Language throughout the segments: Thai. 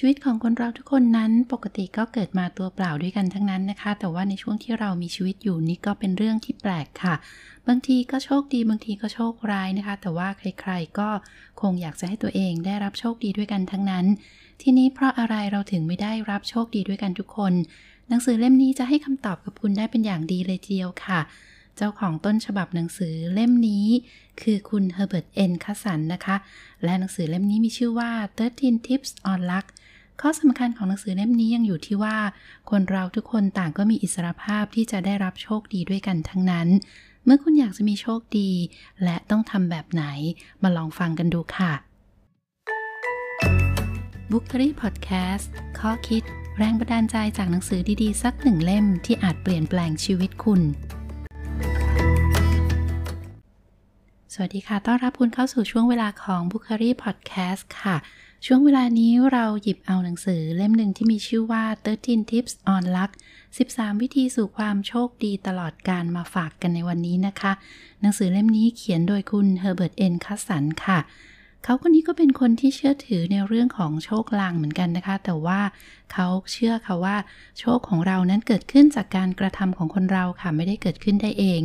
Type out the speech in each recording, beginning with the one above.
ชีวิตของคนเราทุกคนนั้นปกติก็เกิดมาตัวเปล่าด้วยกันทั้งนั้นนะคะ แต่ว่าในช่วงที่เรามีชีวิตอยู่นี่ก็เป็นเรื่องที่แปลกค่ะ บางทีก็โชคดีบางทีก็โชคร้ายนะคะ แต่ว่าใครๆก็คงอยากจะให้ตัวเองได้รับโชคดีด้วยกันทั้งนั้น ทีนี้เพราะอะไรเราถึงไม่ได้รับโชคดีด้วยกันทุกคน หนังสือเล่มนี้จะให้คำตอบกับคุณได้เป็นอย่างดีเลยทีเดียวค่ะเจ้าของต้นฉบับหนังสือเล่มนี้ คือคุณเฮอร์เบิร์ต เอ็นคัสันนะคะ และหนังสือเล่มนี้มีชื่อว่า 13 Tips on Luck ข้อสำคัญของหนังสือเล่มนี้ยังอยู่ที่ว่า คนเราทุกคนต่างก็มีอิสรภาพที่จะได้รับโชคดีด้วยกันทั้งนั้น เมื่อคุณอยากจะมีโชคดี และต้องทำแบบไหน มาลองฟังกันดูค่ะบุ๊ k รีพอดแคสต์ข้อคิด แรงบันดาลใจจากหนังสือดีๆ สักหนึ่งเล่มที่อาจเปลี่ยนแปลงชีวิตคุณ สวัสดีค่ะ ต้อนรับคุณเข้าสู่ช่วงเวลาของบุ๊ k รีพอดแคสต์ค่ะ ช่วงเวลานี้เราหยิบเอาหนังสือเล่มหนึ่งที่มีชื่อว่า 13 Tips on Luck 13 วิธีสู่ความโชคดีตลอดกาลมาฝากกันในวันนี้นะคะ หนังสือเล่มนี้เขียนโดยคุณเฮอร์เบิร์ต เอ็น แคสสันค่ะ เขาคนนี้ก็เป็นคนที่เชื่อถือในเรื่องของโชคลางเหมือนกันนะคะ แต่ว่าเขาเชื่อค่ะว่า โชคของเรานั้นเกิดขึ้นจากการกระทำของคนเราค่ะไม่ได้เกิดขึ้นได้เอง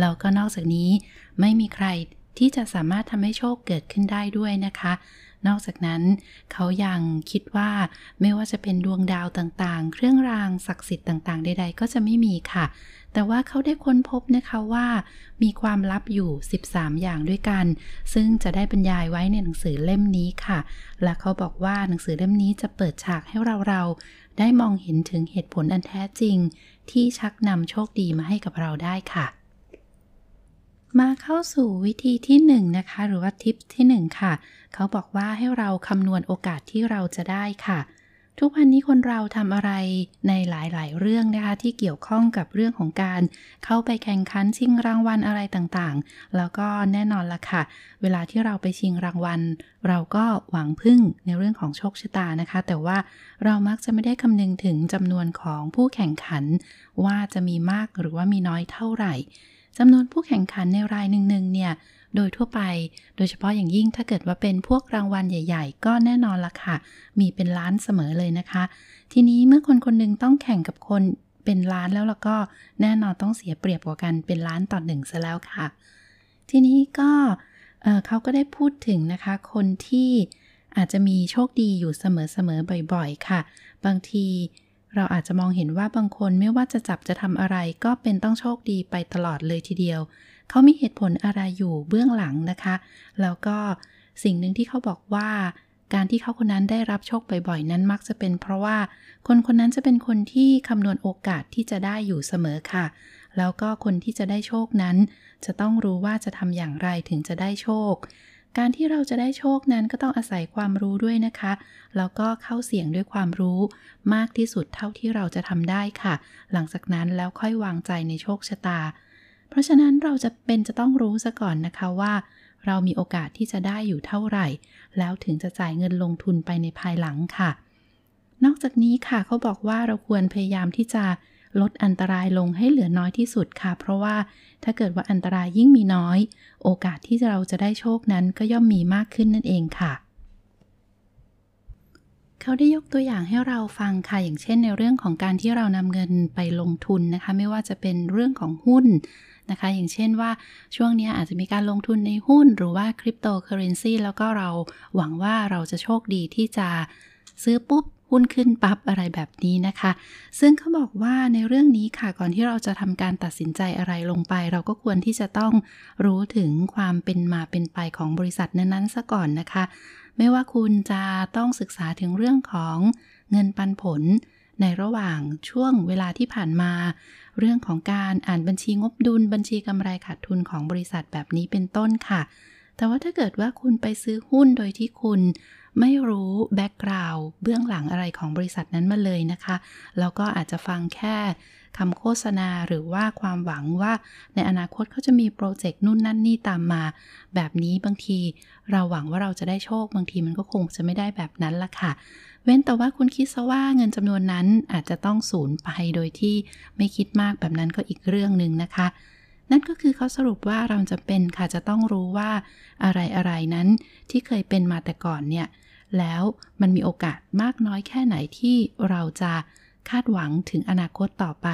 แล้วก็นอกจากนี้ไม่มีใครที่จะสามารถทำให้โชคเกิดขึ้นได้ด้วยนะคะ นอกจากนั้นเขายังคิดว่าไม่ว่าจะเป็นดวงดาวต่างๆ เครื่องรางศักดิ์สิทธิ์ต่างๆ ใด ๆ ก็จะไม่มีค่ะ แต่ว่าเขาได้ค้นพบนะคะว่า มีความลับอยู่ 13 อย่างด้วยกัน ซึ่งจะได้บรรยายไว้ในหนังสือเล่มนี้ค่ะ และเขาบอกว่าหนังสือเล่มนี้จะเปิดฉากให้เราเราได้มองเห็นถึงเหตุผลอันแท้จริง ที่ชักนำโชคดีมาให้กับเราได้ค่ะ มาเข้าสู่วิธีที่1นนะคะ หรือว่าทิปที่ 1 ค่ะ เขาบอกว่าให้เราคำนวณโอกาสที่เราจะได้ค่ะ ทุกวันนี้คนเราทำอะไรในหลายๆ เรื่องนะคะ ที่เกี่ยวข้องกับเรื่องของการเข้าไปแข่งขันชิงรางวัลอะไรต่างๆ แล้วก็แน่นอนละค่ะ เวลาที่เราไปชิงรางวัล เราก็หวังพึ่งในเรื่องของโชคชะตานะคะ แต่ว่าเรามักจะไม่ได้คำนึงถึงจำนวนของผู้แข่งขัน ว่าจะมีมากหรือว่ามีน้อยเท่าไหร่ จำนวนผู้แข่งขันในรายหนึ่งๆเนี่ยโดยทั่วไป โดยเฉพาะอย่างยิ่งถ้าเกิดว่าเป็นพวกรางวัลใหญ่ ๆ ก็แน่นอนละค่ะ มีเป็นล้านเสมอเลยนะคะ ทีนี้เมื่อคนคนนึงต้องแข่งกับคนเป็นล้านแล้วแล้วก็แน่นอนต้องเสียเปรียบกว่ากันเป็นล้านต่อหนึ่งซะแล้วค่ะ ทีนี้ก็เขาก็ได้พูดถึงนะคะ คนที่อาจจะมีโชคดีอยู่เสมอๆบ่อย ๆ ค่ะ บางที เราอาจจะมองเห็นว่าบางคนไม่ว่าจะจับจะทำอะไรก็เป็นต้องโชคดีไปตลอดเลยทีเดียว เขามีเหตุผลอะไรอยู่เบื้องหลังนะคะ แล้วก็สิ่งหนึ่งที่เขาบอกว่า การที่เขาคนนั้นได้รับโชคบ่อยๆ นั้นมักจะเป็นเพราะว่าคนคนนั้นจะเป็นคนที่คำนวณโอกาสที่จะได้อยู่เสมอค่ะ แล้วก็คนที่จะได้โชคนั้น จะต้องรู้ว่าจะทำอย่างไรถึงจะได้โชค การที่เราจะได้โชคนั้นก็ต้องอาศัยความรู้ด้วยนะคะ แล้วก็เข้าเสี่ยงด้วยความรู้มากที่สุดเท่าที่เราจะทำได้ค่ะ หลังจากนั้นแล้วค่อยวางใจในโชคชะตา เพราะฉะนั้นเราจะเป็นจะต้องรู้ซะก่อนนะคะว่า เรามีโอกาสที่จะได้อยู่เท่าไหร่ แล้วถึงจะจ่ายเงินลงทุนไปในภายหลังค่ะ นอกจากนี้ค่ะเขาบอกว่าเราควรพยายามที่จะ ลดอันตรายลงให้เหลือน้อยที่สุดค่ะ เพราะว่าถ้าเกิดว่าอันตรายยิ่งมีน้อย โอกาสที่เราจะได้โชคนั้นก็ย่อมมีมากขึ้นนั่นเองค่ะ เขาได้ยกตัวอย่างให้เราฟังค่ะ อย่างเช่นในเรื่องของการที่เรานำเงินไปลงทุนนะคะ ไม่ว่าจะเป็นเรื่องของหุ้นนะคะ อย่างเช่นว่าช่วงนี้อาจจะมีการลงทุนในหุ้นหรือว่าคริปโตเคอเรนซีแล้วก็เราหวังว่าเราจะโชคดีที่จะซื้อปุ๊บ หุ้นขึ้นปั๊บอะไรแบบนี้นะคะ ซึ่งเขาบอกว่าในเรื่องนี้ค่ะก่อนที่เราจะทำการตัดสินใจอะไรลงไป เราก็ควรที่จะต้องรู้ถึงความเป็นมาเป็นไปของบริษัทนั้นๆซะก่อนนะคะ ไม่ว่าคุณจะต้องศึกษาถึงเรื่องของเงินปันผลในระหว่างช่วงเวลาที่ผ่านมา เรื่องของการอ่านบัญชีงบดุลบัญชีกำไรขาดทุนของบริษัทแบบนี้เป็นต้นค่ะ แต่ว่าถ้าเกิดว่าคุณไปซื้อหุ้นโดยที่คุณ ไม่รู้แบ็กกราวด์เบื้องหลังอะไรของบริษัทนั้นมาเลยนะคะ แล้วก็อาจจะฟังแค่คำโฆษณาหรือว่าความหวังว่าในอนาคตเขาจะมีโปรเจกต์นู่นนั่นนี่ตามมา แบบนี้บางทีเราหวังว่าเราจะได้โชค บางทีมันก็คงจะไม่ได้แบบนั้นละค่ะ เว้นแต่ว่าคุณคิดซะว่าเงินจำนวนนั้นอาจจะต้องสูญไปโดยที่ไม่คิดมากแบบนั้นก็อีกเรื่องหนึ่งนะคะนั่นก็คือเขาสรุปว่าเราจะเป็นค่ะจะต้องรู้ว่าอะไรอะไรนั้นที่เคยเป็นมาแต่ก่อนเนี่ย แล้วมันมีโอกาสมากน้อยแค่ไหนที่เราจะคาดหวังถึงอนาคตต่อไป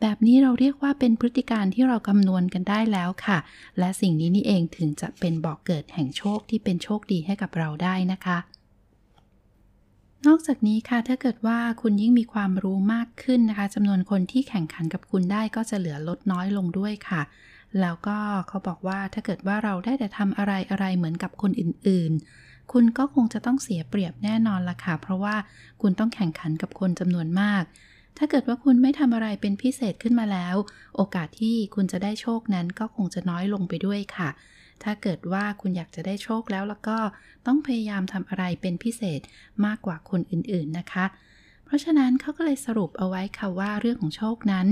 แบบนี้เราเรียกว่าเป็นพฤติการที่เราคำนวณกันได้แล้วค่ะ และสิ่งนี้นี่เองถึงจะเป็นบอกเกิดแห่งโชคที่เป็นโชคดีให้กับเราได้นะคะ นอกจากนี้ค่ะ ถ้าเกิดว่าคุณยิ่งมีความรู้มากขึ้นนะคะจำนวนคนที่แข่งขันกับคุณได้ก็จะเหลือลดน้อยลงด้วยค่ะ แล้วก็เขาบอกว่าถ้าเกิดว่าเราได้แต่ทำอะไรอะไรเหมือนกับคนอื่นๆ คุณก็คงจะต้องเสียเปรียบแน่นอนละค่ะ เพราะว่าคุณต้องแข่งขันกับคนจำนวนมาก ถ้าเกิดว่าคุณไม่ทำอะไรเป็นพิเศษขึ้นมาแล้ว โอกาสที่คุณจะได้โชคนั้นก็คงจะน้อยลงไปด้วยค่ะ ถ้าเกิดว่าคุณอยากจะได้โชคแล้วแล้วก็ต้องพยายามทำอะไรเป็นพิเศษมากกว่าคนอื่นๆนะคะเพราะฉะนั้นเขาก็เลยสรุปเอาไว้ค่ะว่าเรื่องของโชคนั้น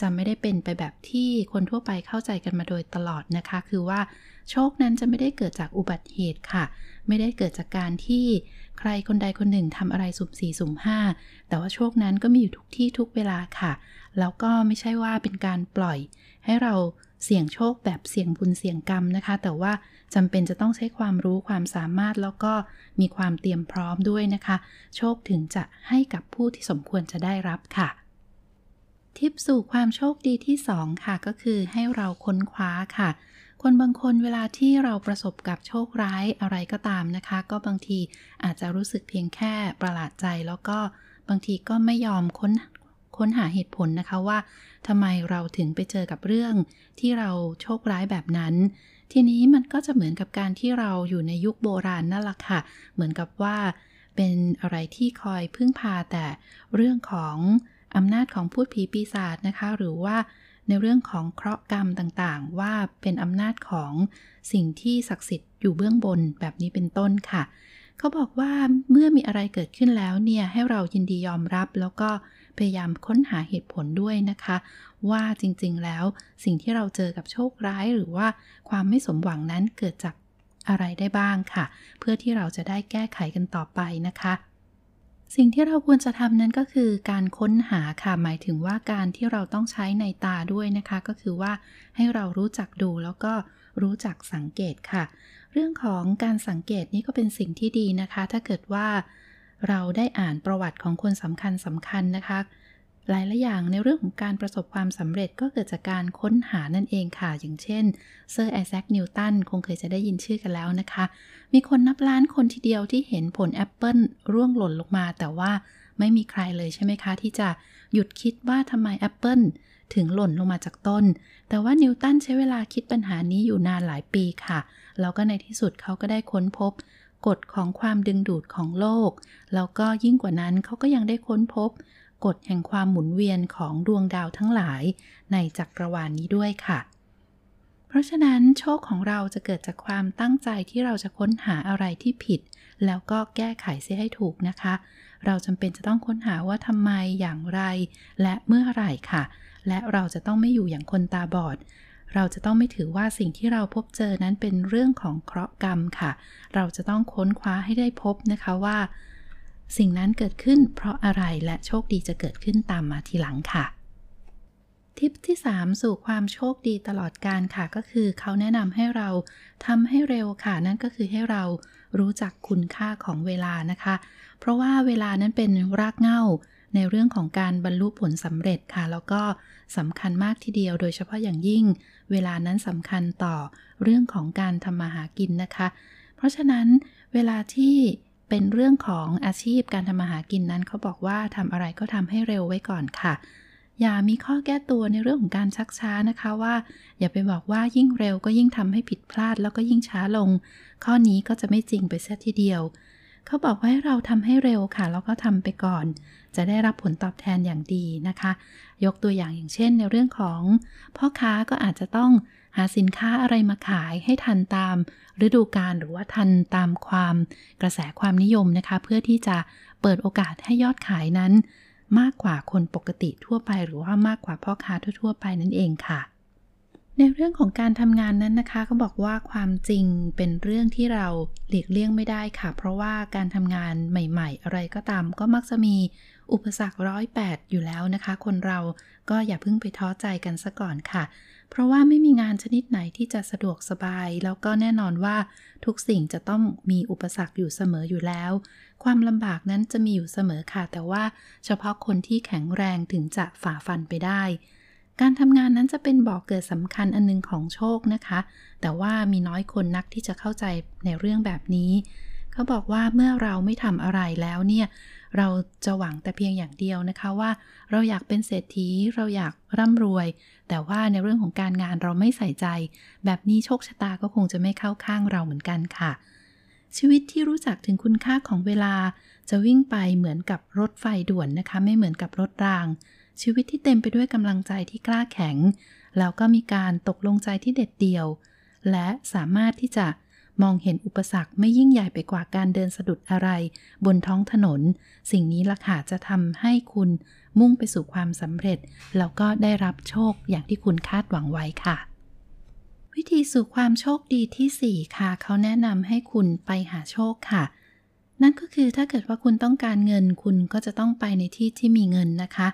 จะไม่ได้เป็นไปแบบที่คนทั่วไปเข้าใจกันมาโดยตลอดนะคะ คือว่าโชคนั้นจะไม่ได้เกิดจากอุบัติเหตุค่ะ ไม่ได้เกิดจากการที่ใครคนใดคนหนึ่งทำอะไรสุ่มสี่สุ่มห้าแต่ว่าโชคนั้นก็มีอยู่ทุกที่ทุกเวลาค่ะ แล้วก็ไม่ใช่ว่าเป็นการปล่อย ให้เราเสี่ยงโชคแบบเสี่ยงบุญเสี่ยงกรรมนะคะ แต่ว่าจำเป็นจะต้องใช้ความรู้ความสามารถแล้วก็มีความเตรียมพร้อมด้วยนะคะ โชคถึงจะให้กับผู้ที่สมควรจะได้รับค่ะ ทิปสู่ความโชคดีที่ 2 ค่ะ ก็คือให้เราค้นคว้าค่ะ คนบางคนเวลาที่เราประสบกับโชคร้ายอะไรก็ตามนะคะ ก็บางทีอาจจะรู้สึกเพียงแค่ประหลาดใจ แล้วก็บางทีก็ไม่ยอมค้นค้นหาเหตุผลนะคะว่าทำไมเราถึงไปเจอกับเรื่องที่เราโชคร้ายแบบนั้น ทีนี้มันก็จะเหมือนกับการที่เราอยู่ในยุคโบราณนั่นแหละค่ะ เหมือนกับว่าเป็นอะไรที่คอยพึ่งพาแต่เรื่องของอำนาจของพูดผีปีศาจนะคะ หรือว่า ในเรื่องของเคราะห์กรรมต่างๆ ว่าเป็นอำนาจของสิ่งที่ศักดิ์สิทธิ์อยู่เบื้องบนแบบนี้เป็นต้นค่ะ เขาบอกว่าเมื่อมีอะไรเกิดขึ้นแล้วเนี่ยให้เรายินดียอมรับแล้วก็พยายามค้นหาเหตุผลด้วยนะคะ ว่าจริงๆแล้วสิ่งที่เราเจอกับโชคร้ายหรือว่าความไม่สมหวังนั้นเกิดจากอะไรได้บ้างค่ะ เพื่อที่เราจะได้แก้ไขกันต่อไปนะคะ สิ่งที่เราควรจะทำนั้นก็คือการค้นหาค่ะหมายถึงว่าการที่เราต้องใช้ในตาด้วยนะคะ ก็คือว่าให้เรารู้จักดูแล้วก็รู้จักสังเกตค่ะ เรื่องของการสังเกตนี่ก็เป็นสิ่งที่ดีนะคะ ถ้าเกิดว่าเราได้อ่านประวัติของคนสำคัญสำคัญนะคะ หลายละอย่างในเรื่องของการประสบความสำเร็จก็เกิดจากการค้นหานั่นเองค่ะ อย่างเช่นเซอร์ไอแซคนิวตันคงเคยจะได้ยินชื่อกันแล้วนะคะ มีคนนับล้านคนทีเดียวที่เห็นผลแอปเปิลร่วงหล่นลงมา แต่ว่าไม่มีใครเลยใช่ไหมคะ ที่จะหยุดคิดว่าทำไมแอปเปิลถึงหล่นลงมาจากต้น แต่ว่านิวตันใช้เวลาคิดปัญหานี้อยู่นานหลายปีค่ะ แล้วก็ในที่สุดเขาก็ได้ค้นพบกฎของความดึงดูดของโลก แล้วก็ยิ่งกว่านั้นเขาก็ยังได้ค้นพบ กฎแห่งความหมุนเวียนของดวงดาวทั้งหลายในจักรวาลนนี้ด้วยค่ะ เพราะฉะนั้นโชคของเราจะเกิดจากความตั้งใจที่เราจะค้นหาอะไรที่ผิด แล้วก็แก้ไขเสียให้ถูกนะคะ เราจำเป็นจะต้องค้นหาว่าทำไมอย่างไร และเมื่อไหร่ค่ะ และเราจะต้องไม่อยู่อย่างคนตาบอดเราจะต้องไม่ถือว่าสิ่งที่เราพบเจอนั้นเป็นเรื่องของเคราะห์กรรมค่ะ เราจะต้องค้นคว้าให้ได้พบนะคะว่า สิ่งนั้นเกิดขึ้นเพราะอะไรและโชคดีจะเกิดขึ้นตามมาทีหลังค่ะ ทิปที่ 3 สู่ความโชคดีตลอดการค่ะ ก็คือเขาแนะนำให้เราทำให้เร็วค่ะ นั่นก็คือให้เรารู้จักคุณค่าของเวลานะคะ เพราะว่าเวลานั้นเป็นรากเหง้าในเรื่องของการบรรลุผลสำเร็จค่ะ แล้วก็สำคัญมากทีเดียว โดยเฉพาะอย่างยิ่ง เวลานั้นสำคัญต่อเรื่องของการทำมาหากินนะคะ เพราะฉะนั้นเวลาที่ เป็นเรื่องของอาชีพการทำมาหากินนั้นเขาบอกว่าทำอะไรก็ทำให้เร็วไว้ก่อนค่ะ อย่ามีข้อแก้ตัวในเรื่องของการชักช้านะคะว่า อย่าไปบอกว่ายิ่งเร็วก็ยิ่งทำให้ผิดพลาดแล้วก็ยิ่งช้าลง ข้อนี้ก็จะไม่จริงไปเสียทีเดียว เขาบอกว่าให้เราทำให้เร็วค่ะ แล้วก็ทำไปก่อน จะได้รับผลตอบแทนอย่างดีนะคะ ยกตัวอย่างอย่างเช่น ในเรื่องของ พ่อค้าก็อาจจะต้องหาสินค้าอะไรมาขายให้ทันตามฤดูกาลหรือว่าทันตามความกระแสความนิยมนะคะ เพื่อที่จะเปิดโอกาสให้ยอดขายนั้น มากกว่าคนปกติทั่วไป หรือว่ามากกว่าพ่อค้าทั่ว ๆ ไปนั่นเองค่ะ ในเรื่องของการทำงานนั้นนะคะเขาบอกว่าความจริงเป็นเรื่องที่เราหลีกเลี่ยงไม่ได้ค่ะ เพราะว่าการทำงานใหม่ ๆ อะไรก็ตาม ก็มักจะมีอุปสรรคร้อยแปดอยู่แล้วนะคะ คนเราก็อย่าเพิ่งไปท้อใจกันซะก่อนค่ะ เพราะว่าไม่มีงานชนิดไหนที่จะสะดวกสบาย แล้วก็แน่นอนว่าทุกสิ่งจะต้องมีอุปสรรคอยู่เสมออยู่แล้ว ความลำบากนั้นจะมีอยู่เสมอค่ะ แต่ว่าเฉพาะคนที่แข็งแรงถึงจะฝ่าฟันไปได้ การทำงานนั้นจะเป็นบอกเกิดสำคัญอันนึงของโชคนะคะ แต่ว่ามีน้อยคนนักที่จะเข้าใจในเรื่องแบบนี้ เขาบอกว่าเมื่อเราไม่ทำอะไรแล้วเนี่ย เราจะหวังแต่เพียงอย่างเดียวนะคะว่า เราอยากเป็นเศรษฐี เราอยากร่ำรวย แต่ว่าในเรื่องของการงานเราไม่ใส่ใจ แบบนี้โชคชะตาก็คงจะไม่เข้าข้างเราเหมือนกันค่ะ ชีวิตที่รู้จักถึงคุณค่าของเวลา จะวิ่งไปเหมือนกับรถไฟด่วนนะคะ ไม่เหมือนกับรถราง ชีวิตที่เต็มไปด้วยกำลังใจที่กล้าแข็ง แล้วก็มีการตกลงใจที่เด็ดเดี่ยว และสามารถที่จะมองเห็นอุปสรรคไม่ยิ่งใหญ่ไปกว่าการเดินสะดุดอะไร บนท้องถนน สิ่งนี้ล่ะค่ะจะทำให้คุณมุ่งไปสู่ความสำเร็จ แล้วก็ได้รับโชคอย่างที่คุณคาดหวังไว้ค่ะ วิธีสู่ความโชคดีที่ 4 ค่ะ เขาแนะนำให้คุณไปหาโชคค่ะ นั่นก็คือถ้าเกิดว่าคุณต้องการเงินคุณก็จะต้องไปในที่ที่มีเงินนะคะ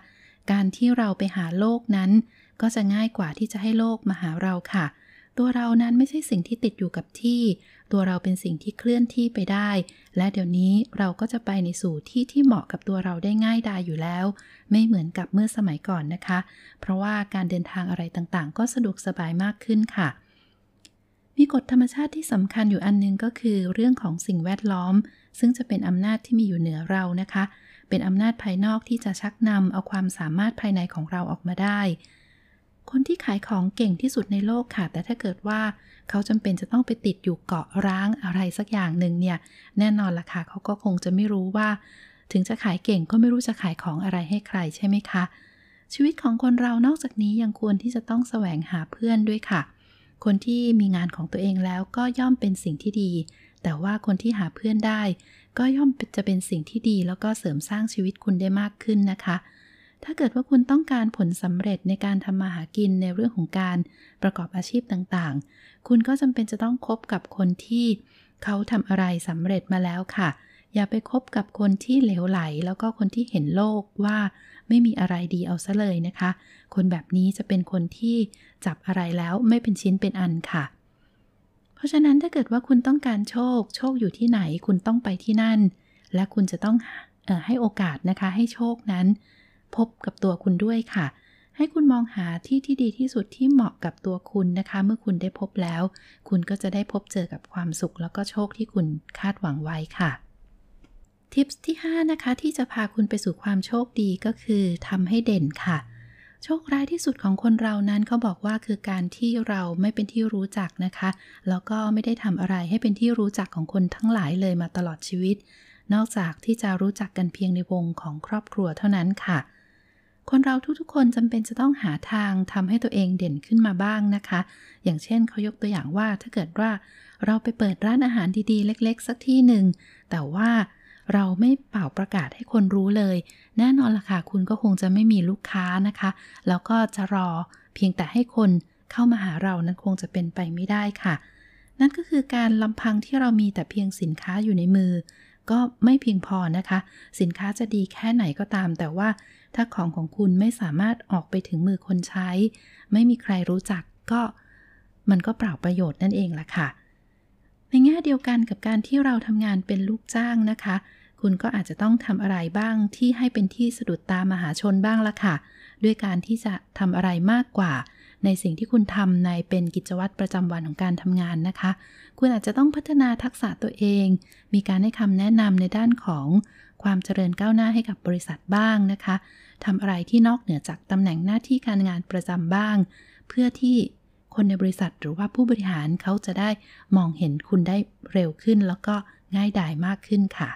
การที่เราไปหาโลกนั้น ก็จะง่ายกว่าที่จะให้โลกมาหาเราค่ะ ตัวเรานั้นไม่ใช่สิ่งที่ติดอยู่กับที่ ตัวเราเป็นสิ่งที่เคลื่อนที่ไปได้ และเดี๋ยวนี้เราก็จะไปในสู่ที่ที่เหมาะกับตัวเราได้ง่ายดายอยู่แล้ว ไม่เหมือนกับเมื่อสมัยก่อนนะคะ เพราะว่าการเดินทางอะไรต่างๆ ก็สะดวกสบายมากขึ้นค่ะมีกฎธรรมชาติที่สำคัญอยู่อันนึงก็คือเรื่องของสิ่งแวดล้อม ซึ่งจะเป็นอำนาจที่มีอยู่เหนือเรานะคะ เป็นอำนาจภายนอกที่จะชักนำเอาความสามารถภายในของเราออกมาได้ คนที่ขายของเก่งที่สุดในโลกค่ะ แต่ถ้าเกิดว่าเขาจำเป็นจะต้องไปติดอยู่เกาะร้างอะไรสักอย่างหนึ่งเนี่ย แน่นอนล่ะค่ะเขาก็คงจะไม่รู้ว่า ถึงจะขายเก่งก็ไม่รู้จะขายของอะไรให้ใครใช่ไหมคะ ชีวิตของคนเรานอกจากนี้ยังควรที่จะต้องแสวงหาเพื่อนด้วยค่ะ คนที่มีงานของตัวเองแล้วก็ย่อมเป็นสิ่งที่ดีแต่ว่าคนที่หาเพื่อนได้ ก็ย่อมจะเป็นสิ่งที่ดีแล้วก็เสริมสร้างชีวิตคุณได้มากขึ้นนะคะ ถ้าเกิดว่าคุณต้องการผลสำเร็จในการทำมาหากินในเรื่องของการประกอบอาชีพต่างๆ คุณก็จำเป็นจะต้องคบกับคนที่เขาทำอะไรสำเร็จมาแล้วค่ะ อย่าไปคบกับคนที่เหลวไหล แล้วก็คนที่เห็นโลกว่าไม่มีอะไรดีเอาซะเลยนะคะ คนแบบนี้จะเป็นคนที่จับอะไรแล้วไม่เป็นชิ้นเป็นอันค่ะเพราะฉะนั้นถ้าเกิดว่าคุณต้องการโชค โชคอยู่ที่ไหนคุณต้องไปที่นั่น และคุณจะต้องออให้โอกาสนะคะให้โชคนั้น พบกับตัวคุณด้วยค่ะ ให้คุณมองหาที่ที่ดีที่สุดที่เหมาะกับตัวคุณนะคะ เมื่อคุณได้พบแล้ว คุณก็จะได้พบเจอกับความสุข แล้วก็โชคที่คุณคาดหวังไว้ค่ะทิปส์ที่ 5 นะคะ ที่จะพาคุณไปสู่ความโชคดีก็คือทำให้เด่นค่ะ โชคร้ายที่สุดของคนเรานั้นเขาบอกว่าคือการที่เราไม่เป็นที่รู้จักนะคะ แล้วก็ไม่ได้ทำอะไรให้เป็นที่รู้จักของคนทั้งหลายเลยมาตลอดชีวิต นอกจากที่จะรู้จักกันเพียงในวงของครอบครัวเท่านั้นค่ะ คนเราทุกๆ คนจำเป็นจะต้องหาทางทำให้ตัวเองเด่นขึ้นมาบ้างนะคะ อย่างเช่นเขายกตัวอย่างว่าถ้าเกิดว่าเราไปเปิดร้านอาหารดีๆ เล็ก ๆ สักที่หนึ่งแต่ว่า เราไม่เป่าประกาศให้คนรู้เลย แน่นอนล่ะค่ะ คุณก็คงจะไม่มีลูกค้านะคะ แล้วก็จะรอเพียงแต่ให้คนเข้ามาหาเรานั้นคงจะเป็นไปไม่ได้ค่ะ นั่นก็คือการลำพังที่เรามีแต่เพียงสินค้าอยู่ในมือ ก็ไม่เพียงพอนะคะ สินค้าจะดีแค่ไหนก็ตาม แต่ว่าถ้าของของคุณไม่สามารถออกไปถึงมือคนใช้ ไม่มีใครรู้จักก็มันก็เปล่าประโยชน์นั่นเองล่ะค่ะ ในแง่เดียวกันกับการที่เราทำงานเป็นลูกจ้างนะคะ คุณก็อาจจะต้องทำอะไรบ้างที่ให้เป็นที่สะดุดตามหาชนบ้างละค่ะ ด้วยการที่จะทำอะไรมากกว่า ในสิ่งที่คุณทำในเป็นกิจวัตรประจำวันของการทำงานนะคะ คุณอาจจะต้องพัฒนาทักษะตัวเอง มีการให้คำแนะนำในด้านของความเจริญก้าวหน้าให้กับบริษัทบ้างนะคะทำอะไรที่นอกเหนือจากตำแหน่งหน้าที่การงานประจำบ้าง เพื่อที่ คนในบริษัทหรือว่าผู้บริหารเขาจะได้มองเห็นคุณได้เร็วขึ้น แล้วก็ง่ายดายมากขึ้นค่ะ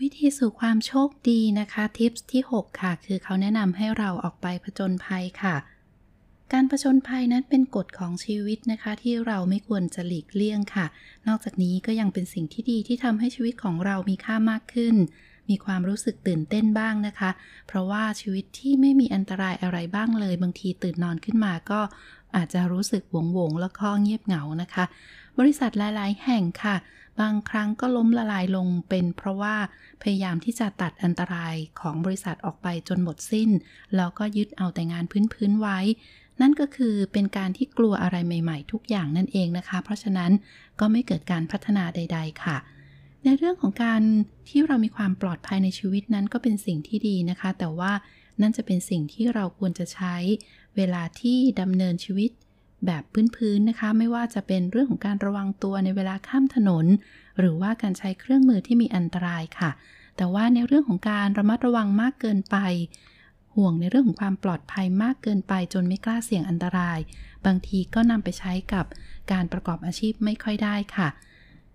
วิธีสู่ความโชคดีนะคะทิปส์ที่ 6 ค่ะ คือเขาแนะนำให้เราออกไปผจญภัยค่ะ การประชนภัยนั้นเป็นกฎของชีวิตนะคะ ที่เราไม่ควรจะหลีกเลี่ยงค่ะ นอกจากนี้ก็ยังเป็นสิ่งที่ดีที่ทำให้ชีวิตของเรามีค่ามากขึ้นมีความรู้สึกตื่นเต้นบ้างนะคะ เพราะว่าชีวิตที่ไม่มีอันตรายอะไรบ้างเลย บางทีตื่นนอนขึ้นมาก็ อาจจะรู้สึกหวงหวงแล้วก็เงียบเหงานะคะ บริษัทหลาย ๆ แห่งค่ะ บางครั้งก็ล้มละลายลงเป็นเพราะว่าพยายามที่จะตัดอันตรายของบริษัทออกไปจนหมดสิ้น แล้วก็ยึดเอาแต่งานพื้น ๆ ไว้ นั่นก็คือเป็นการที่กลัวอะไรใหม่ ๆ ทุกอย่างนั่นเองนะคะ เพราะฉะนั้นก็ไม่เกิดการพัฒนาใด ๆ ค่ะในเรื่องของการที่เรามีความปลอดภัยในชีวิตนั้นก็เป็นสิ่งที่ดีนะคะ แต่ว่านั่นจะเป็นสิ่งที่เราควรจะใช้ เวลาที่ดำเนินชีวิตแบบพื้นๆนะคะ ไม่ว่าจะเป็นเรื่องของการระวังตัวในเวลาข้ามถนน หรือว่าการใช้เครื่องมือที่มีอันตรายค่ะ แต่ว่าในเรื่องของการระมัดระวังมากเกินไป ห่วงในเรื่องของความปลอดภัยมากเกินไปจนไม่กล้าเสี่ยงอันตราย บางทีก็นำไปใช้กับการประกอบอาชีพไม่ค่อยได้ค่ะ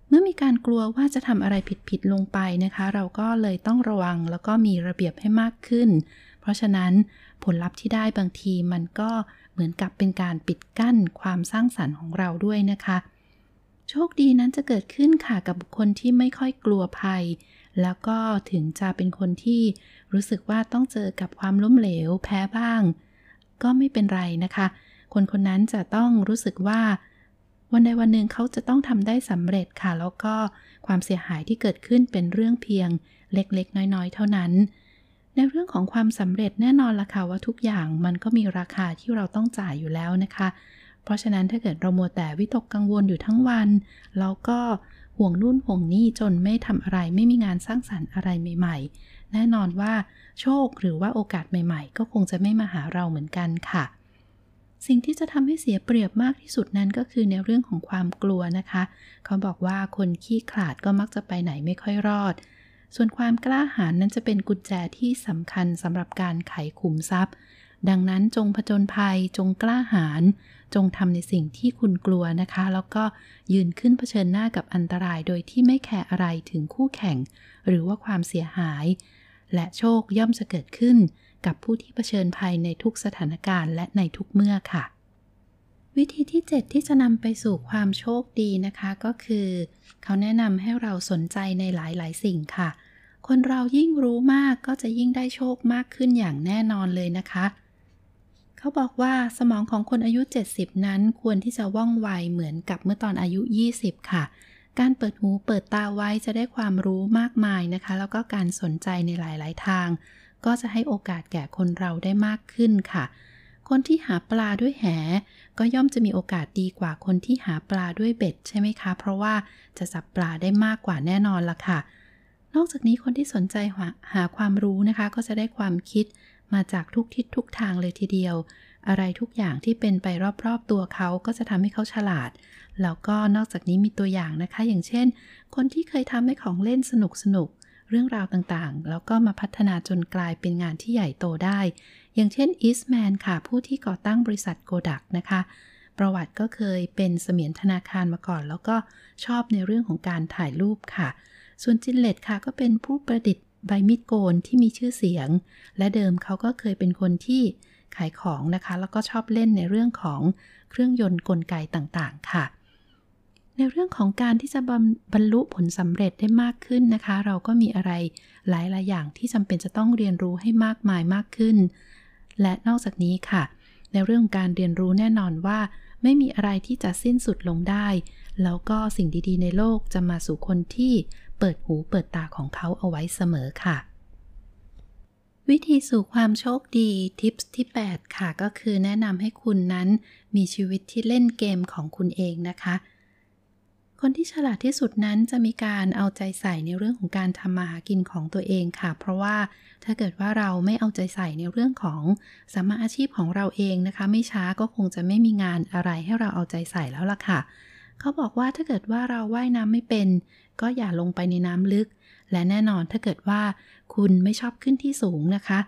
เมื่อมีการกลัวว่าจะทำอะไรผิดๆลงไปนะคะ เราก็เลยต้องระวังแล้วก็มีระเบียบให้มากขึ้น เพราะฉะนั้นผลลัพธ์ที่ได้บางทีมันก็เหมือนกับเป็นการปิดกั้นความสร้างสรรค์ของเราด้วยนะคะ โชคดีนั้นจะเกิดขึ้นค่ะกับบุคคลที่ไม่ค่อยกลัวภัย แล้วก็ถึงจะเป็นคนที่รู้สึกว่าต้องเจอกับความล้มเหลวแพ้บ้าง ก็ไม่เป็นไรนะคะ คนคนนั้นจะต้องรู้สึกว่าวันใดวันหนึ่งเขาจะต้องทำได้สำเร็จค่ะ แล้วก็ความเสียหายที่เกิดขึ้นเป็นเรื่องเพียงเล็กๆ น้อยๆ เท่านั้น ในเรื่องของความสำเร็จแน่นอนละค่ะว่าทุกอย่างมันก็มีราคาที่เราต้องจ่ายอยู่แล้วนะคะ เพราะฉะนั้นถ้าเกิดเรามัวแต่วิตกกังวลอยู่ทั้งวัน แล้วก็ห่วงนู่นห่วงนี่จนไม่ทำอะไรไม่มีงานสร้างสรรค์อะไรใหม่ ๆ แน่นอนว่าโชคหรือว่าโอกาสใหม่ ๆ ก็คงจะไม่มาหาเราเหมือนกันค่ะ สิ่งที่จะทำให้เสียเปรียบมากที่สุดนั้นก็คือในเรื่องของความกลัวนะคะ เขาบอกว่าคนขี้ขลาดก็มักจะไปไหนไม่ค่อยรอด ส่วนความกล้าหาญนั้นจะเป็นกุญแจที่สำคัญสำหรับการไขขุมทรัพย์ ดังนั้นจงผจญภัยจงกล้าหาญจงทำในสิ่งที่คุณกลัวนะคะ แล้วก็ยืนขึ้นเผชิญหน้ากับอันตรายโดยที่ไม่แคร์อะไรถึงคู่แข่ง หรือว่าความเสียหาย และโชคย่อมจะเกิดขึ้นกับผู้ที่เผชิญภัยในทุกสถานการณ์และในทุกเมื่อค่ะ วิธีที่ 7 ที่จะนำไปสู่ความโชคดีนะคะ ก็คือ เขาแนะนำให้เราสนใจในหลาย ๆ สิ่งค่ะ คนเรายิ่งรู้มากก็จะยิ่งได้โชคมากขึ้นอย่างแน่นอนเลยนะคะ เขาบอกว่าสมองของคนอายุ 70 นั้นควรที่จะว่องไวเหมือนกับเมื่อตอนอายุ 20 ค่ะ การเปิดหูเปิดตาไว้จะได้ความรู้มากมายนะคะ แล้วก็การสนใจในหลาย ๆ ทาง ก็จะให้โอกาสแก่คนเราได้มากขึ้นค่ะ คนที่หาปลาด้วยแห ก็ย่อมจะมีโอกาสดีกว่าคนที่หาปลาด้วยเบ็ดใช่ไหมคะ เพราะว่าจะจับปลาได้มากกว่าแน่นอนล่ะค่ะ นอกจากนี้คนที่สนใจหาความรู้นะคะ ก็จะได้ความคิดมาจากทุกทิศทุกทางเลยทีเดียว อะไรทุกอย่างที่เป็นไปรอบๆตัวเขาก็จะทำให้เขาฉลาด แล้วก็นอกจากนี้มีตัวอย่างนะคะ อย่างเช่น คนที่เคยทำให้ของเล่นสนุกสนุกเรื่องราวต่างๆ แล้วก็มาพัฒนาจนกลายเป็นงานที่ใหญ่โตได้ อย่างเช่นอีสแมนค่ะ ผู้ที่ก่อตั้งบริษัทโกดักนะคะ ประวัติก็เคยเป็นเสมียนธนาคารมาก่อน แล้วก็ชอบในเรื่องของการถ่ายรูปค่ะ ส่วนจินเลตค่ะก็เป็นผู้ประดิษฐ์ใบมีดโกนที่มีชื่อเสียง และเดิมเขาก็เคยเป็นคนที่ขายของนะคะ แล้วก็ชอบเล่นในเรื่องของเครื่องยนต์กลไกต่างๆ ค่ะ ในเรื่องของการที่จะบรรลุผลสำเร็จได้มากขึ้นนะคะ เราก็มีอะไรหลายๆอย่างที่จำเป็นจะต้องเรียนรู้ให้มากมายมากขึ้น และนอกจากนี้ค่ะ ในเรื่องการเรียนรู้แน่นอนว่า ไม่มีอะไรที่จะสิ้นสุดลงได้ แล้วก็สิ่งดีๆ ในโลกจะมาสู่คนที่เปิดหูเปิดตาของเขาเอาไว้เสมอค่ะ วิธีสู่ความโชคดีทิปที่ 8 ค่ะ ก็คือแนะนำให้คุณนั้นมีชีวิตที่เล่นเกมของคุณเองนะคะ คนที่ฉลาดที่สุดนั้นจะมีการเอาใจใส่ในเรื่องของการทำมาหากินของตัวเองค่ะ เพราะว่าถ้าเกิดว่าเราไม่เอาใจใส่ในเรื่องของสมมาอาชีพของเราเองนะคะ ไม่ช้าก็คงจะไม่มีงานอะไรให้เราเอาใจใส่แล้วล่ะค่ะ เขาบอกว่าถ้าเกิดว่าเราว่ายน้ำไม่เป็น ก็อย่าลงไปในน้ำลึก และแน่นอนถ้าเกิดว่าคุณไม่ชอบขึ้นที่สูงนะคะ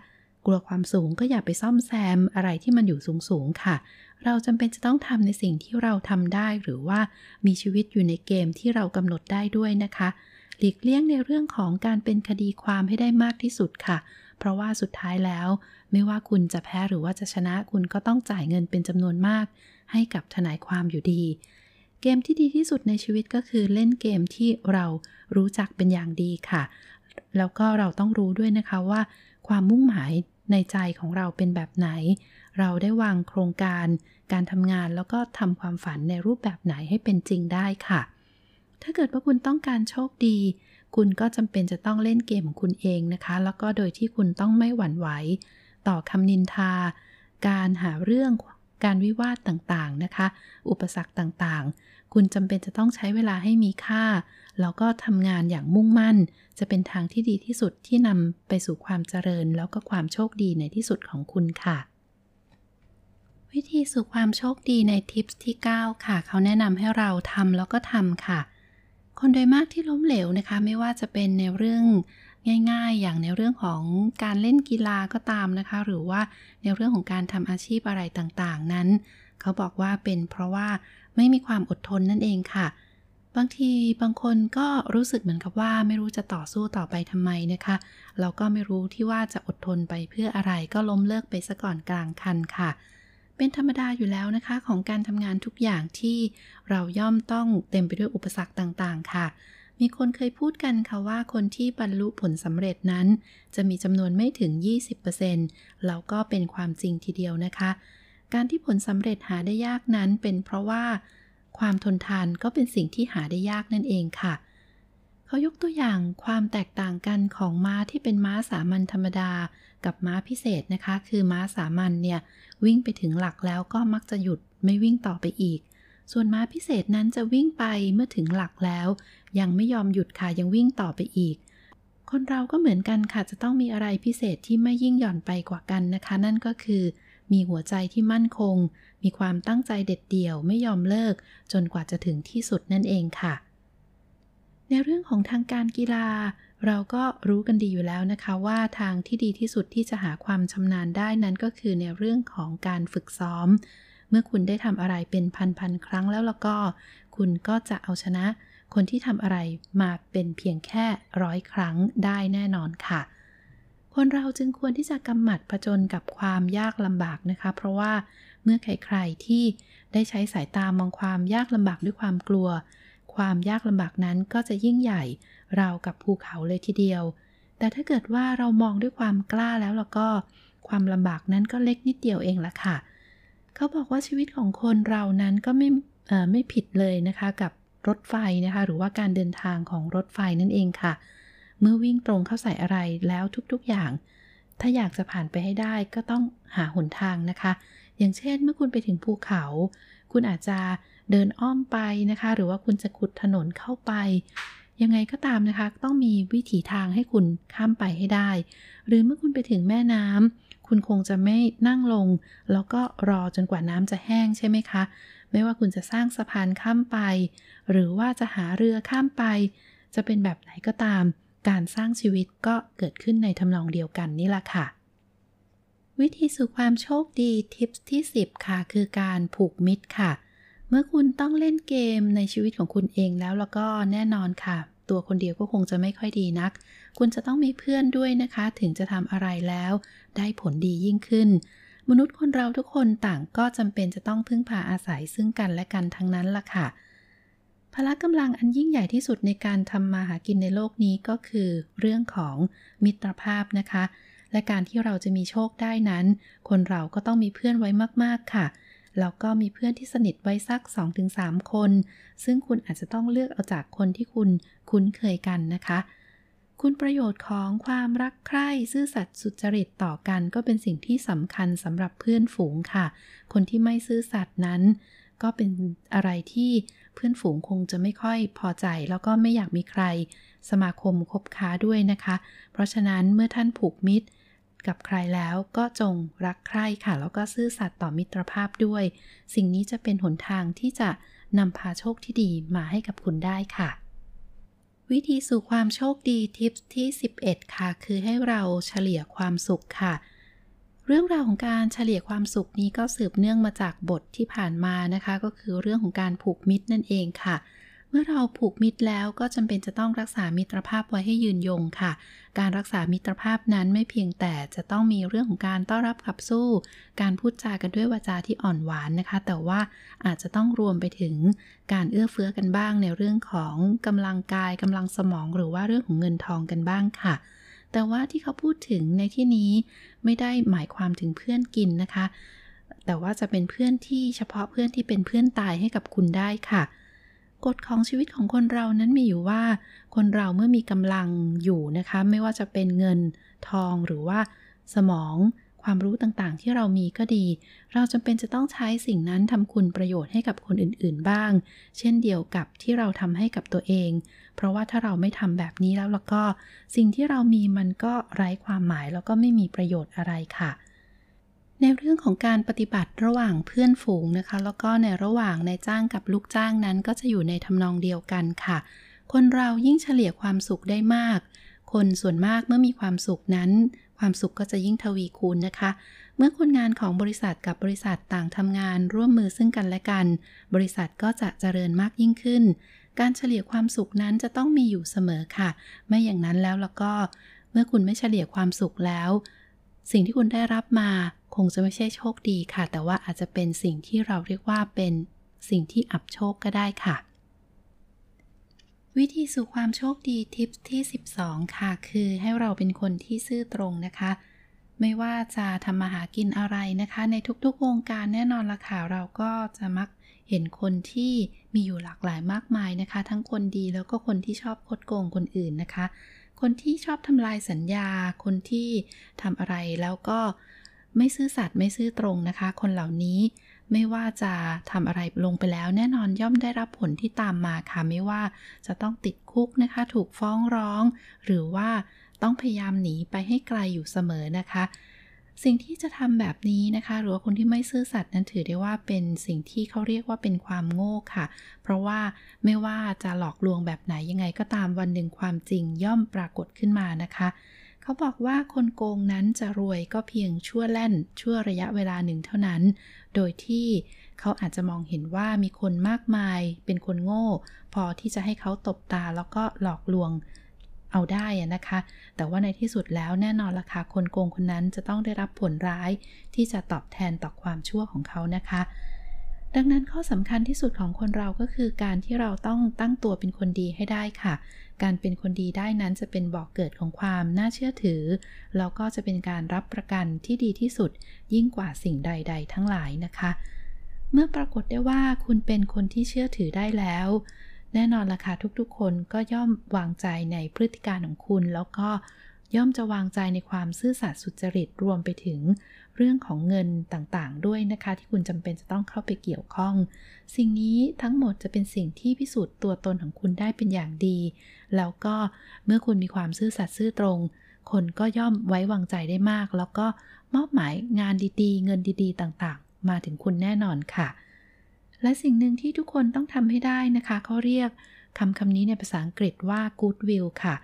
กลัวความสูงก็อย่าไปซ่อมแซมอะไรที่มันอยู่สูงๆค่ะ เราจำเป็นจะต้องทำในสิ่งที่เราทำได้หรือว่ามีชีวิตอยู่ในเกมที่เรากำหนดได้ด้วยนะคะ หลีกเลี่ยงในเรื่องของการเป็นคดีความให้ได้มากที่สุดค่ะ เพราะว่าสุดท้ายแล้ว ไม่ว่าคุณจะแพ้หรือว่าจะชนะคุณก็ต้องจ่ายเงินเป็นจำนวนมาก ให้กับทนายความอยู่ดีเกมที่ดีที่สุดในชีวิตก็คือเล่นเกมที่เรารู้จักเป็นอย่างดีค่ะ แล้วก็เราต้องรู้ด้วยนะคะว่า ความมุ่งหมาย ในใจของเราเป็นแบบไหน เราได้วางโครงการ การทำงานแล้วก็ทำความฝันในรูปแบบไหนให้เป็นจริงได้ค่ะ ถ้าเกิดว่าคุณต้องการโชคดี คุณก็จำเป็นจะต้องเล่นเกมของคุณเองนะคะ แล้วก็โดยที่คุณต้องไม่หวั่นไหวต่อคำนินทา การหาเรื่องการวิวาทต่างๆนะคะ อุปสรรคต่างๆ คุณจำเป็นจะต้องใช้เวลาให้มีค่า แล้วก็ทำงานอย่างมุ่งมั่น จะเป็นทางที่ดีที่สุดที่นำไปสู่ความเจริญ แล้วก็ความโชคดีในที่สุดของคุณค่ะ วิธีสู่ความโชคดีในทิปที่ 9 ค่ะ เขาแนะนำให้เราทำแล้วก็ทำค่ะ คนโดยมากที่ล้มเหลวนะคะ ไม่ว่าจะเป็นในเรื่องง่ายๆ อย่างในเรื่องของการเล่นกีฬาก็ตามนะคะ หรือว่าในเรื่องของการทำอาชีพอะไรต่างๆ นั้น เขาบอกว่าเป็นเพราะว่า ไม่มีความอดทนนั่นเองค่ะ บางทีบางคนก็รู้สึกเหมือนกับว่าไม่รู้จะต่อสู้ต่อไปทำไมนะคะเราก็ไม่รู้ที่ว่าจะอดทนไปเพื่ออะไรก็ล้มเลิกไปซะก่อนกลางคันค่ะ เป็นธรรมดาอยู่แล้วนะคะของการทำงานทุกอย่างที่เราย่อมต้องเต็มไปด้วยอุปสรรคต่างๆ ค่ะมีคนเคยพูดกันค่ะว่าคนที่บรรลุผลสำเร็จนั้น จะมีจำนวนไม่ถึง 20%แล้วก็เป็นความจริงทีเดียวนะคะ การที่ผลสำเร็จหาได้ยากนั้นเป็นเพราะว่า ความทนทานก็เป็นสิ่งที่หาได้ยากนั่นเองค่ะ เขายกตัวอย่างความแตกต่างกันของม้าที่เป็นม้าสามัญธรรมดา กับม้าพิเศษนะคะ คือม้าสามัญเนี่ยวิ่งไปถึงหลักแล้วก็มักจะหยุดไม่วิ่งต่อไปอีก ส่วนม้าพิเศษนั้นจะวิ่งไปเมื่อถึงหลักแล้ว ยังไม่ยอมหยุดค่ะยังวิ่งต่อไปอีกคนเราก็เหมือนกันค่ะ จะต้องมีอะไรพิเศษที่ไม่ยิ่งหย่อนไปกว่ากันนะคะ นั่นก็คือ มีหัวใจที่มั่นคง มีความตั้งใจเด็ดเดี่ยวไม่ยอมเลิก จนกว่าจะถึงที่สุดนั่นเองค่ะ ในเรื่องของทางการกีฬา เราก็รู้กันดีอยู่แล้วนะคะว่าทางที่ดีที่สุดที่จะหาความชำนาญได้นั้นก็คือในเรื่องของการฝึกซ้อม เมื่อคุณได้ทำอะไรเป็นพันๆครั้งแล้วแล้วก็ คุณก็จะเอาชนะ คนที่ทำอะไรมาเป็นเพียงแค่ร้อยครั้งได้แน่นอนค่ะ คนเราจึงควรที่จะกำหมัดผจญกับความยากลำบากนะคะ เพราะว่าเมื่อใครๆที่ได้ใช้สายตามองความยากลำบากด้วยความกลัว ความยากลำบากนั้นก็จะยิ่งใหญ่ราวกับภูเขาเลยทีเดียว แต่ถ้าเกิดว่าเรามองด้วยความกล้าแล้วแล้วก็ความลำบากนั้นก็เล็กนิดเดียวเองละค่ะ เขาบอกว่าชีวิตของคนเรานั้นก็ไม่ไม่ผิดเลยนะคะกับรถไฟนะคะ หรือว่าการเดินทางของรถไฟนั่นเองค่ะเเมื่อวิ่งตรงเข้าใส่อะไรแล้วทุกๆอย่าง ถ้าอยากจะผ่านไปให้ได้ก็ต้องหาหนทางนะคะ อย่างเช่นเมื่อคุณไปถึงภูเขา คุณอาจจะเดินอ้อมไปนะคะ หรือว่าคุณจะขุดถนนเข้าไป ยังไงก็ตามนะคะ ต้องมีวิถีทางให้คุณข้ามไปให้ได้ หรือเมื่อคุณไปถึงแม่น้ำคุณคงจะไม่นั่งลง แล้วก็รอจนกว่าน้ำจะแห้งใช่ไหมคะ ไม่ว่าคุณจะสร้างสะพานข้ามไป หรือว่าจะหาเรือข้ามไป จะเป็นแบบไหนก็ตาม การสร้างชีวิตก็เกิดขึ้นในทำนองเดียวกันนี่แหละค่ะ วิธีสู่ความโชคดีทิปที่ 10 ค่ะ คือการผูกมิตรค่ะ เมื่อคุณต้องเล่นเกมในชีวิตของคุณเองแล้วแล้วก็แน่นอนค่ะ ตัวคนเดียวก็คงจะไม่ค่อยดีนัก คุณจะต้องมีเพื่อนด้วยนะคะ ถึงจะทำอะไรแล้ว ได้ผลดียิ่งขึ้น มนุษย์คนเราทุกคนต่างก็จำเป็นจะต้องพึ่งพาอาศัยซึ่งกันและกันทั้งนั้นล่ะค่ะ พละกำลังอันยิ่งใหญ่ที่สุดในการทำมาหากินในโลกนี้ก็คือเรื่องของมิตรภาพนะคะ และการที่เราจะมีโชคได้นั้น คนเราก็ต้องมีเพื่อนไว้มากๆค่ะแล้วก็มีเพื่อนที่สนิทไว้สัก 2-3 คน ซึ่งคุณอาจจะต้องเลือกเอาจากคนที่คุณคุ้นเคยกันนะคะ คุณประโยชน์ของความรักใคร่ซื่อสัตย์สุจริตต่อกันก็เป็นสิ่งที่สำคัญสำหรับเพื่อนฝูงค่ะ คนที่ไม่ซื่อสัตย์นั้น ก็เป็นอะไรที่ เพื่อนฝูงคงจะไม่ค่อยพอใจ แล้วก็ไม่อยากมีใคร สมาคมคบค้าด้วยนะคะ เพราะฉะนั้นเมื่อท่านผูกมิตร กับใครแล้วก็จงรักใคร่ค่ะ แล้วก็ซื่อสัตย์ต่อมิตรภาพด้วย สิ่งนี้จะเป็นหนทางที่จะนำพาโชคที่ดีมาให้กับคุณได้ค่ะ วิธีสู่ความโชคดีทิปที่ 11 ค่ะ คือให้เราเฉลี่ยความสุขค่ะ เรื่องราวของการเฉลี่ยความสุขนี้ก็สืบเนื่องมาจากบทที่ผ่านมานะคะ ก็คือเรื่องของการผูกมิตรนั่นเองค่ะ เมื่อเราผูกมิตรแล้วก็จำเป็นจะต้องรักษามิตรภาพไว้ให้ยืนยงค่ะ การรักษามิตรภาพนั้นไม่เพียงแต่จะต้องมีเรื่องของการต้อนรับขับสู้ การพูดจากันด้วยวาจาที่อ่อนหวานนะคะ แต่ว่าอาจจะต้องรวมไปถึงการเอื้อเฟื้อกันบ้างในเรื่องของกำลังกายกำลังสมอง หรือว่าเรื่องของเงินทองกันบ้างค่ะ แต่ว่าที่เขาพูดถึงในที่นี้ไม่ได้หมายความถึงเพื่อนกินนะคะ แต่ว่าจะเป็นเพื่อนที่เฉพาะเพื่อนที่เป็นเพื่อนตายให้กับคุณได้ค่ะ กฎของชีวิตของคนเรานั้นมีอยู่ว่า คนเราเมื่อมีกำลังอยู่นะคะ ไม่ว่าจะเป็นเงินทองหรือว่าสมองความรู้ต่างๆ ที่เรามีก็ดี เราจำเป็นจะต้องใช้สิ่งนั้นทำคุณประโยชน์ให้กับคนอื่นๆบ้าง เช่นเดียวกับที่เราทำให้กับตัวเอง เพราะว่าถ้าเราไม่ทำแบบนี้แล้วแล้วก็สิ่งที่เรามีมันก็ไร้ความหมายแล้วก็ไม่มีประโยชน์อะไรค่ะ ในเรื่องของการปฏิบัติระหว่างเพื่อนฝูงนะคะ แล้วก็ในระหว่างนายจ้างกับลูกจ้างนั้นก็จะอยู่ในทำนองเดียวกันค่ะ คนเรายิ่งเฉลี่ยความสุขได้มาก คนส่วนมากเมื่อมีความสุขนั้น ความสุขก็จะยิ่งทวีคูณนะคะเมื่อคนงานของบริษัทกับบริษัทต่างทำงานร่วมมือซึ่งกันและกัน บริษัทก็จะเจริญมากยิ่งขึ้น การเฉลี่ยความสุขนั้นจะต้องมีอยู่เสมอค่ะ ไม่อย่างนั้นแล้วแล้วก็เมื่อคุณไม่เฉลี่ยความสุขแล้ว สิ่งที่คุณได้รับมาคงจะไม่ใช่โชคดีค่ะ แต่ว่าอาจจะเป็นสิ่งที่เราเรียกว่าเป็นสิ่งที่อับโชคก็ได้ค่ะ วิธีสู่ความโชคดีทิปที่ 12 ค่ะ คือให้เราเป็นคนที่ซื่อตรงนะคะ ไม่ว่าจะทำมาหากินอะไรนะคะ ในทุกๆวงการแน่นอนละค่ะเราก็จะมัก เห็นคนที่มีอยู่หลากหลายมากมายนะคะ ทั้งคนดีแล้วก็คนที่ชอบคดโกงคนอื่นนะคะ คนที่ชอบทำลายสัญญา คนที่ทำอะไรแล้วก็ไม่ซื่อสัตย์ไม่ซื่อตรงนะคะ คนเหล่านี้ไม่ว่าจะทำอะไรลงไปแล้ว แน่นอนย่อมได้รับผลที่ตามมาค่ะ ไม่ว่าจะต้องติดคุกนะคะ ถูกฟ้องร้อง หรือว่าต้องพยายามหนีไปให้ไกลอยู่เสมอนะคะ สิ่งที่จะทำแบบนี้นะคะ หรือว่าคนที่ไม่ซื่อสัตย์นั้นถือได้ว่าเป็นสิ่งที่เขาเรียกว่าเป็นความโง่ค่ะ เพราะว่าไม่ว่าจะหลอกลวงแบบไหนยังไงก็ตามวันหนึ่งความจริงย่อมปรากฏขึ้นมานะคะ เขาบอกว่าคนโกงนั้นจะรวยก็เพียงชั่วแล่น ชั่วระยะเวลาหนึ่งเท่านั้น โดยที่เขาอาจจะมองเห็นว่ามีคนมากมายเป็นคนโง่ พอที่จะให้เขาตบตาแล้วก็หลอกลวง เอาได้นะคะ แต่ว่าในที่สุดแล้วแน่นอนราคาคนโกงคนนั้นจะต้องได้รับผลร้ายที่จะตอบแทนต่อความชั่วของเขานะคะ ดังนั้นข้อสำคัญที่สุดของคนเราก็คือการที่เราต้องตั้งตัวเป็นคนดีให้ได้ค่ะ การเป็นคนดีได้นั้นจะเป็นบอกเกิดของความน่าเชื่อถือ แล้วก็จะเป็นการรับประกันที่ดีที่สุด ยิ่งกว่าสิ่งใด ๆ ทั้งหลายนะคะ เมื่อปรากฏได้ว่าคุณเป็นคนที่เชื่อถือได้แล้ว แน่นอนล่ะค่ะทุกๆ คนก็ย่อมวางใจในพฤติการของคุณ แล้วก็ย่อมจะวางใจในความซื่อสัตย์สุจริตรวมไปถึงเรื่องของเงินต่างๆ ด้วยนะคะ ที่คุณจำเป็นจะต้องเข้าไปเกี่ยวข้อง สิ่งนี้ทั้งหมดจะเป็นสิ่งที่พิสูจน์ตัวตนของคุณได้เป็นอย่างดี แล้วก็เมื่อคุณมีความซื่อสัตย์ซื่อตรง คนก็ย่อมไว้วางใจได้มาก แล้วก็มอบหมายงานดีๆ เงินดีๆ ต่างๆ มาถึงคุณแน่นอนค่ะ และสิ่งหนึ่งที่ทุกคนต้องทำให้ได้นะคะเขาเรียกคำคำนี้ในภาษาอังกฤษว่า goodwill ค่ะ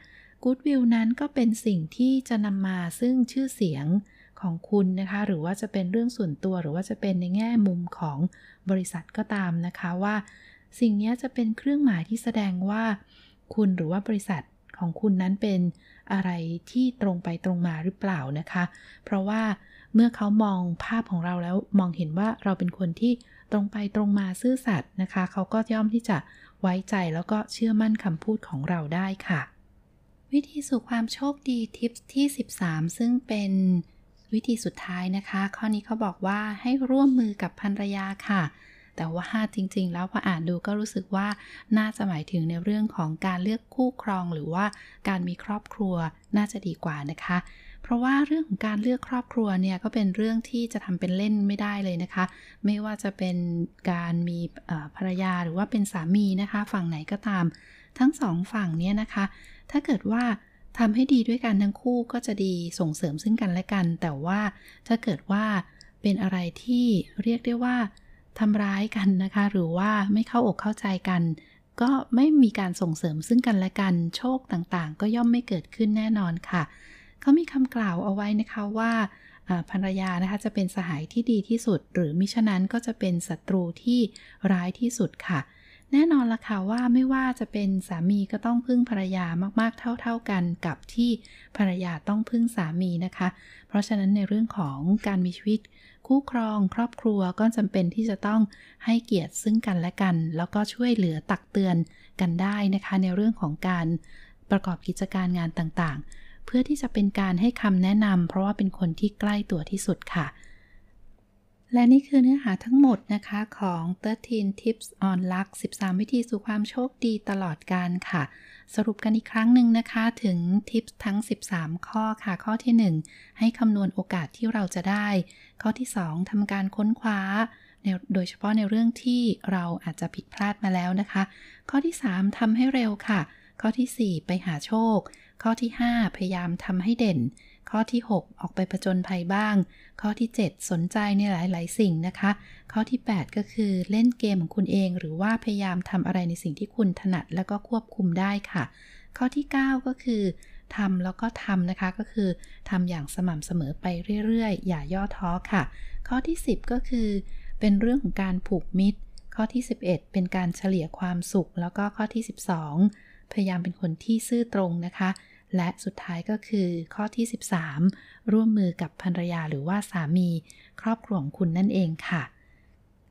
goodwill นั้นก็เป็นสิ่งที่จะนำมาซึ่งชื่อเสียงของคุณนะคะ หรือว่าจะเป็นเรื่องส่วนตัว หรือว่าจะเป็นในแง่มุมของบริษัทก็ตามนะคะว่า สิ่งนี้จะเป็นเครื่องหมายที่แสดงว่า คุณหรือว่าบริษัทของคุณนั้นเป็น อะไรที่ตรงไปตรงมาหรือเปล่านะคะ เพราะว่าเมื่อเขามองภาพของเราแล้วมองเห็นว่าเราเป็นคนที่ตรงไปตรงมาซื่อสัตย์นะคะ เขาก็ย่อมที่จะไว้ใจแล้วก็เชื่อมั่นคำพูดของเราได้ค่ะ วิธีสู่ความโชคดีทิปที่ 13 ซึ่งเป็นวิธีสุดท้ายนะคะ ข้อนี้เขาบอกว่าให้ร่วมมือกับภรรยาค่ะ แต่ว่าจริง ๆ แล้วพออ่านดูก็รู้สึกว่าน่าจะหมายถึงในเรื่องของการเลือกคู่ครองหรือว่าการมีครอบครัวน่าจะดีกว่านะคะ เพราะว่าเรื่องของการเลือกครอบครัวเนี่ยก็เป็นเรื่องที่จะทำเป็นเล่นไม่ได้เลยนะคะ ไม่ว่าจะเป็นการมีภรรยาหรือว่าเป็นสามีนะคะ ฝั่งไหนก็ตาม ทั้งสองฝั่งเนี่ยนะคะ ถ้าเกิดว่าทำให้ดีด้วยกันทั้งคู่ก็จะดีส่งเสริมซึ่งกันและกัน แต่ว่าถ้าเกิดว่าเป็นอะไรที่เรียกได้ว่า ทำร้ายกันนะคะ หรือว่าไม่เข้าอกเข้าใจกัน ก็ไม่มีการส่งเสริมซึ่งกันและกัน โชคต่างๆ ก็ย่อมไม่เกิดขึ้นแน่นอนค่ะ เขามีคำกล่าวเอาไว้นะคะว่าภรรยานะคะจะเป็นสหายที่ดีที่สุด หรือมิฉะนั้นก็จะเป็นศัตรูที่ร้ายที่สุดค่ะ แน่นอนละค่ะว่าไม่ว่าจะเป็นสามีก็ต้องพึ่งภรรยามากๆเท่า ๆกันกับที่ภรรยาต้องพึ่งสามีนะคะ เพราะฉะนั้นในเรื่องของการมีชีวิต คู่ครองครอบครัวก็จำเป็นที่จะต้องให้เกียรติซึ่งกันและกัน แล้วก็ช่วยเหลือตักเตือนกันได้นะคะ ในเรื่องของการประกอบกิจการงานต่างๆ เพื่อที่จะเป็นการให้คำแนะนำเพราะว่าเป็นคนที่ใกล้ตัวที่สุดค่ะ และนี่คือเนื้อหาทั้งหมดนะคะของ 13 Tips on Luck 13 วิธีสู่ความโชคดีตลอดการค่ะ สรุปกันอีกครั้งหนึ่งนะคะถึงทิปทั้ง 13 ข้อค่ะ ข้อที่ 1 ให้คำนวณโอกาสที่เราจะได้ ข้อที่ 2ทำการค้นคว้า โดยเฉพาะในเรื่องที่เราอาจจะผิดพลาดมาแล้วนะคะ ข้อที่ 3ทำให้เร็วค่ะ ข้อที่ 4 ไปหาโชค ข้อที่ 5 พยายามทำให้เด่น ข้อที่ 6 ออกไปผจญภัยบ้าง ข้อที่ 7 สนใจในหลาย ๆ สิ่งนะคะ ข้อที่ 8 ก็คือเล่นเกมของคุณเอง หรือว่าพยายามทำอะไรในสิ่งที่คุณถนัดแล้วก็ควบคุมได้ค่ะ ข้อที่ 9 ก็คือทำแล้วก็ทำนะคะก็คือทำอย่างสม่ำเสมอไปเรื่อย ๆ อย่าย่อท้อค่ะ ข้อที่ 10 ก็คือ เป็นเรื่องของการผูกมิตร ข้อที่ 11 เป็นการเฉลี่ยความสุข แล้วก็ข้อที่ 12 พยายามเป็นคนที่ซื่อตรงนะคะ และสุดท้ายก็คือข้อที่ 13 ร่วมมือกับภรรยาหรือว่าสามี ครอบครัวของคุณนั่นเองค่ะ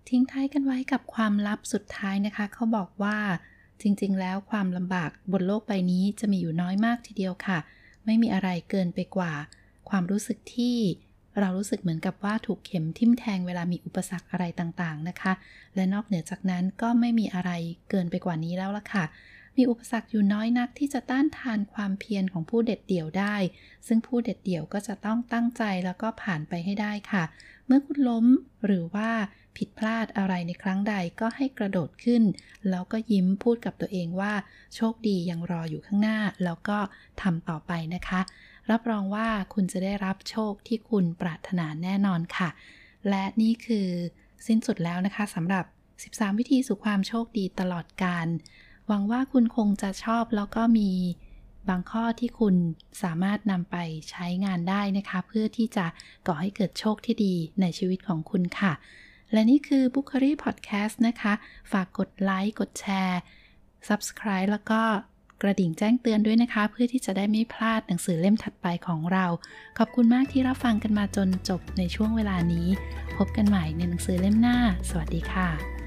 ทิ้งท้ายกันไว้กับความลับสุดท้ายนะคะ เขาบอกว่า จริงๆ แล้วความลำบากบนโลกใบนี้จะมีอยู่น้อยมากทีเดียวค่ะ ไม่มีอะไรเกินไปกว่า ความรู้สึกที่เรารู้สึกเหมือนกับว่าถูกเข็มทิ่มแทงเวลามีอุปสรรคอะไรต่างๆนะคะ และนอกเหนือจากนั้นก็ไม่มีอะไรเกินไปกว่านี้แล้วล่ะค่ะ มีอุปสรรคอยู่น้อยนักที่จะต้านทานความเพียรของผู้เด็ดเดี่ยวได้ ซึ่งผู้เด็ดเดี่ยวก็จะต้องตั้งใจแล้วก็ผ่านไปให้ได้ค่ะ เมื่อคุณล้มหรือว่าผิดพลาดอะไรในครั้งใดก็ให้กระโดดขึ้น แล้วก็ยิ้มพูดกับตัวเองว่า โชคดียังรออยู่ข้างหน้า แล้วก็ทำต่อไปนะคะ รับรองว่าคุณจะได้รับโชคที่คุณปรารถนาแน่นอนค่ะ และนี่คือสิ้นสุดแล้วนะคะสำหรับ 13 วิธีสู่ความโชคดีตลอดการ หวังว่าคุณคงจะชอบแล้วก็มีบางข้อที่คุณสามารถนำไปใช้งานได้นะคะ เพื่อที่จะก่อให้เกิดโชคที่ดีในชีวิตของคุณค่ะ และนี่คือ b o o k รี่พอดแคสต์นะคะ ฝากกดไลค์กดแชร์ Subscribe แล้วก็กระดิ่งแจ้งเตือนด้วยนะคะ เพื่อที่จะได้ไม่พลาดหนังสือเล่มถัดไปของเรา ขอบคุณมากที่รับฟังกันมาจนจบในช่วงเวลานี้ พบกันใหม่ในหนังสือเล่มหน้า สวัสดีค่ะ